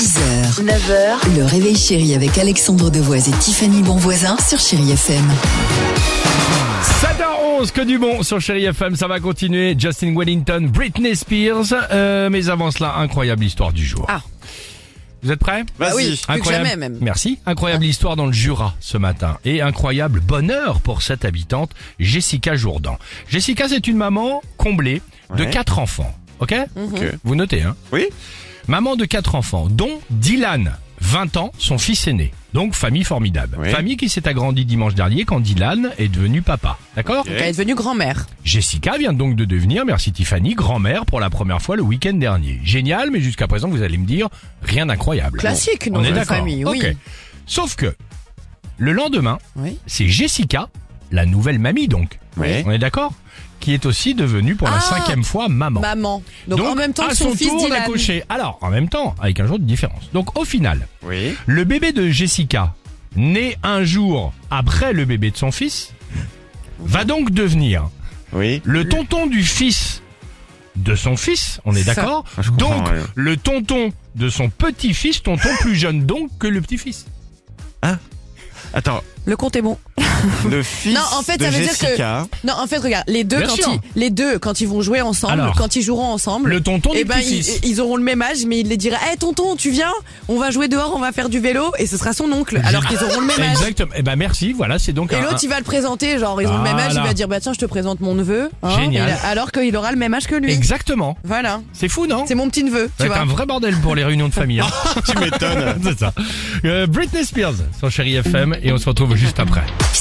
6h, 9h, le réveil chéri avec Alexandre Devoise et Tiffany Bonvoisin sur Chéri FM. 7h11, que du bon sur Chéri FM, ça va continuer. Justin Wellington, Britney Spears. Euh, mais avant cela, incroyable histoire du jour. Ah. Vous êtes prêts? Bah oui, plus que jamais même. Merci. Incroyable histoire dans le Jura ce matin. Et incroyable bonheur pour cette habitante, Jessica Jourdan. Jessica, c'est une maman comblée de Ouais. quatre enfants. Ok Ok. Vous notez, hein Oui Maman de quatre enfants, dont Dylan, 20 ans, son fils aîné. Donc famille formidable. Oui. Famille qui s'est agrandie dimanche dernier quand Dylan est devenu papa. D'accord Elle est devenue grand-mère. Jessica vient donc de devenir, merci Tiffany, grand-mère pour la première fois le week-end dernier. Génial, mais jusqu'à présent, vous allez me dire, rien d'incroyable. Classique Bon, dans on est une d'accord. famille, oui. Ok. Sauf que, le lendemain, Oui. c'est Jessica, la nouvelle mamie donc. Oui. On est d'accord Qui est aussi devenue pour la Ah cinquième fois maman. Maman. Donc, en même temps à que son, son fils tour Dylan. d'accoucher. Alors, en même temps, avec un jour de différence. Donc, au final, Oui. le bébé de Jessica, né un jour après le bébé de son fils, va donc devenir Oui. le tonton du fils de son fils, on est Ça. d'accord je comprends, Donc, ouais. le tonton de son petit-fils, tonton plus jeune donc que le petit-fils. Attends, Le compte est bon. Le fils Non, en fait, de ça veut dire que- Jessica. Non, en fait, regarde, les deux, Bien quand sûr. ils, les deux, quand ils vont jouer ensemble, Alors, quand ils joueront ensemble, Le tonton eh du ben, ils, auront le même âge, mais il les dira, hé tonton, tu viens, on va jouer dehors, on va faire du vélo, et ce sera son oncle, alors qu'ils auront le même âge. Exactement. Eh ben merci, voilà, c'est donc Et un- l'autre, il va le présenter, genre, ils ont le même âge, il va dire, bah tiens, je te présente mon neveu. hein, Génial. et là- alors qu'il aura le même âge que lui. Exactement. Voilà. C'est fou, non C'est mon petit neveu, vois. un vrai bordel pour les réunions de famille. hein. Tu m'étonnes. c'est ça. Euh, Britney Spears sur Chéri FM et on se retrouve juste après.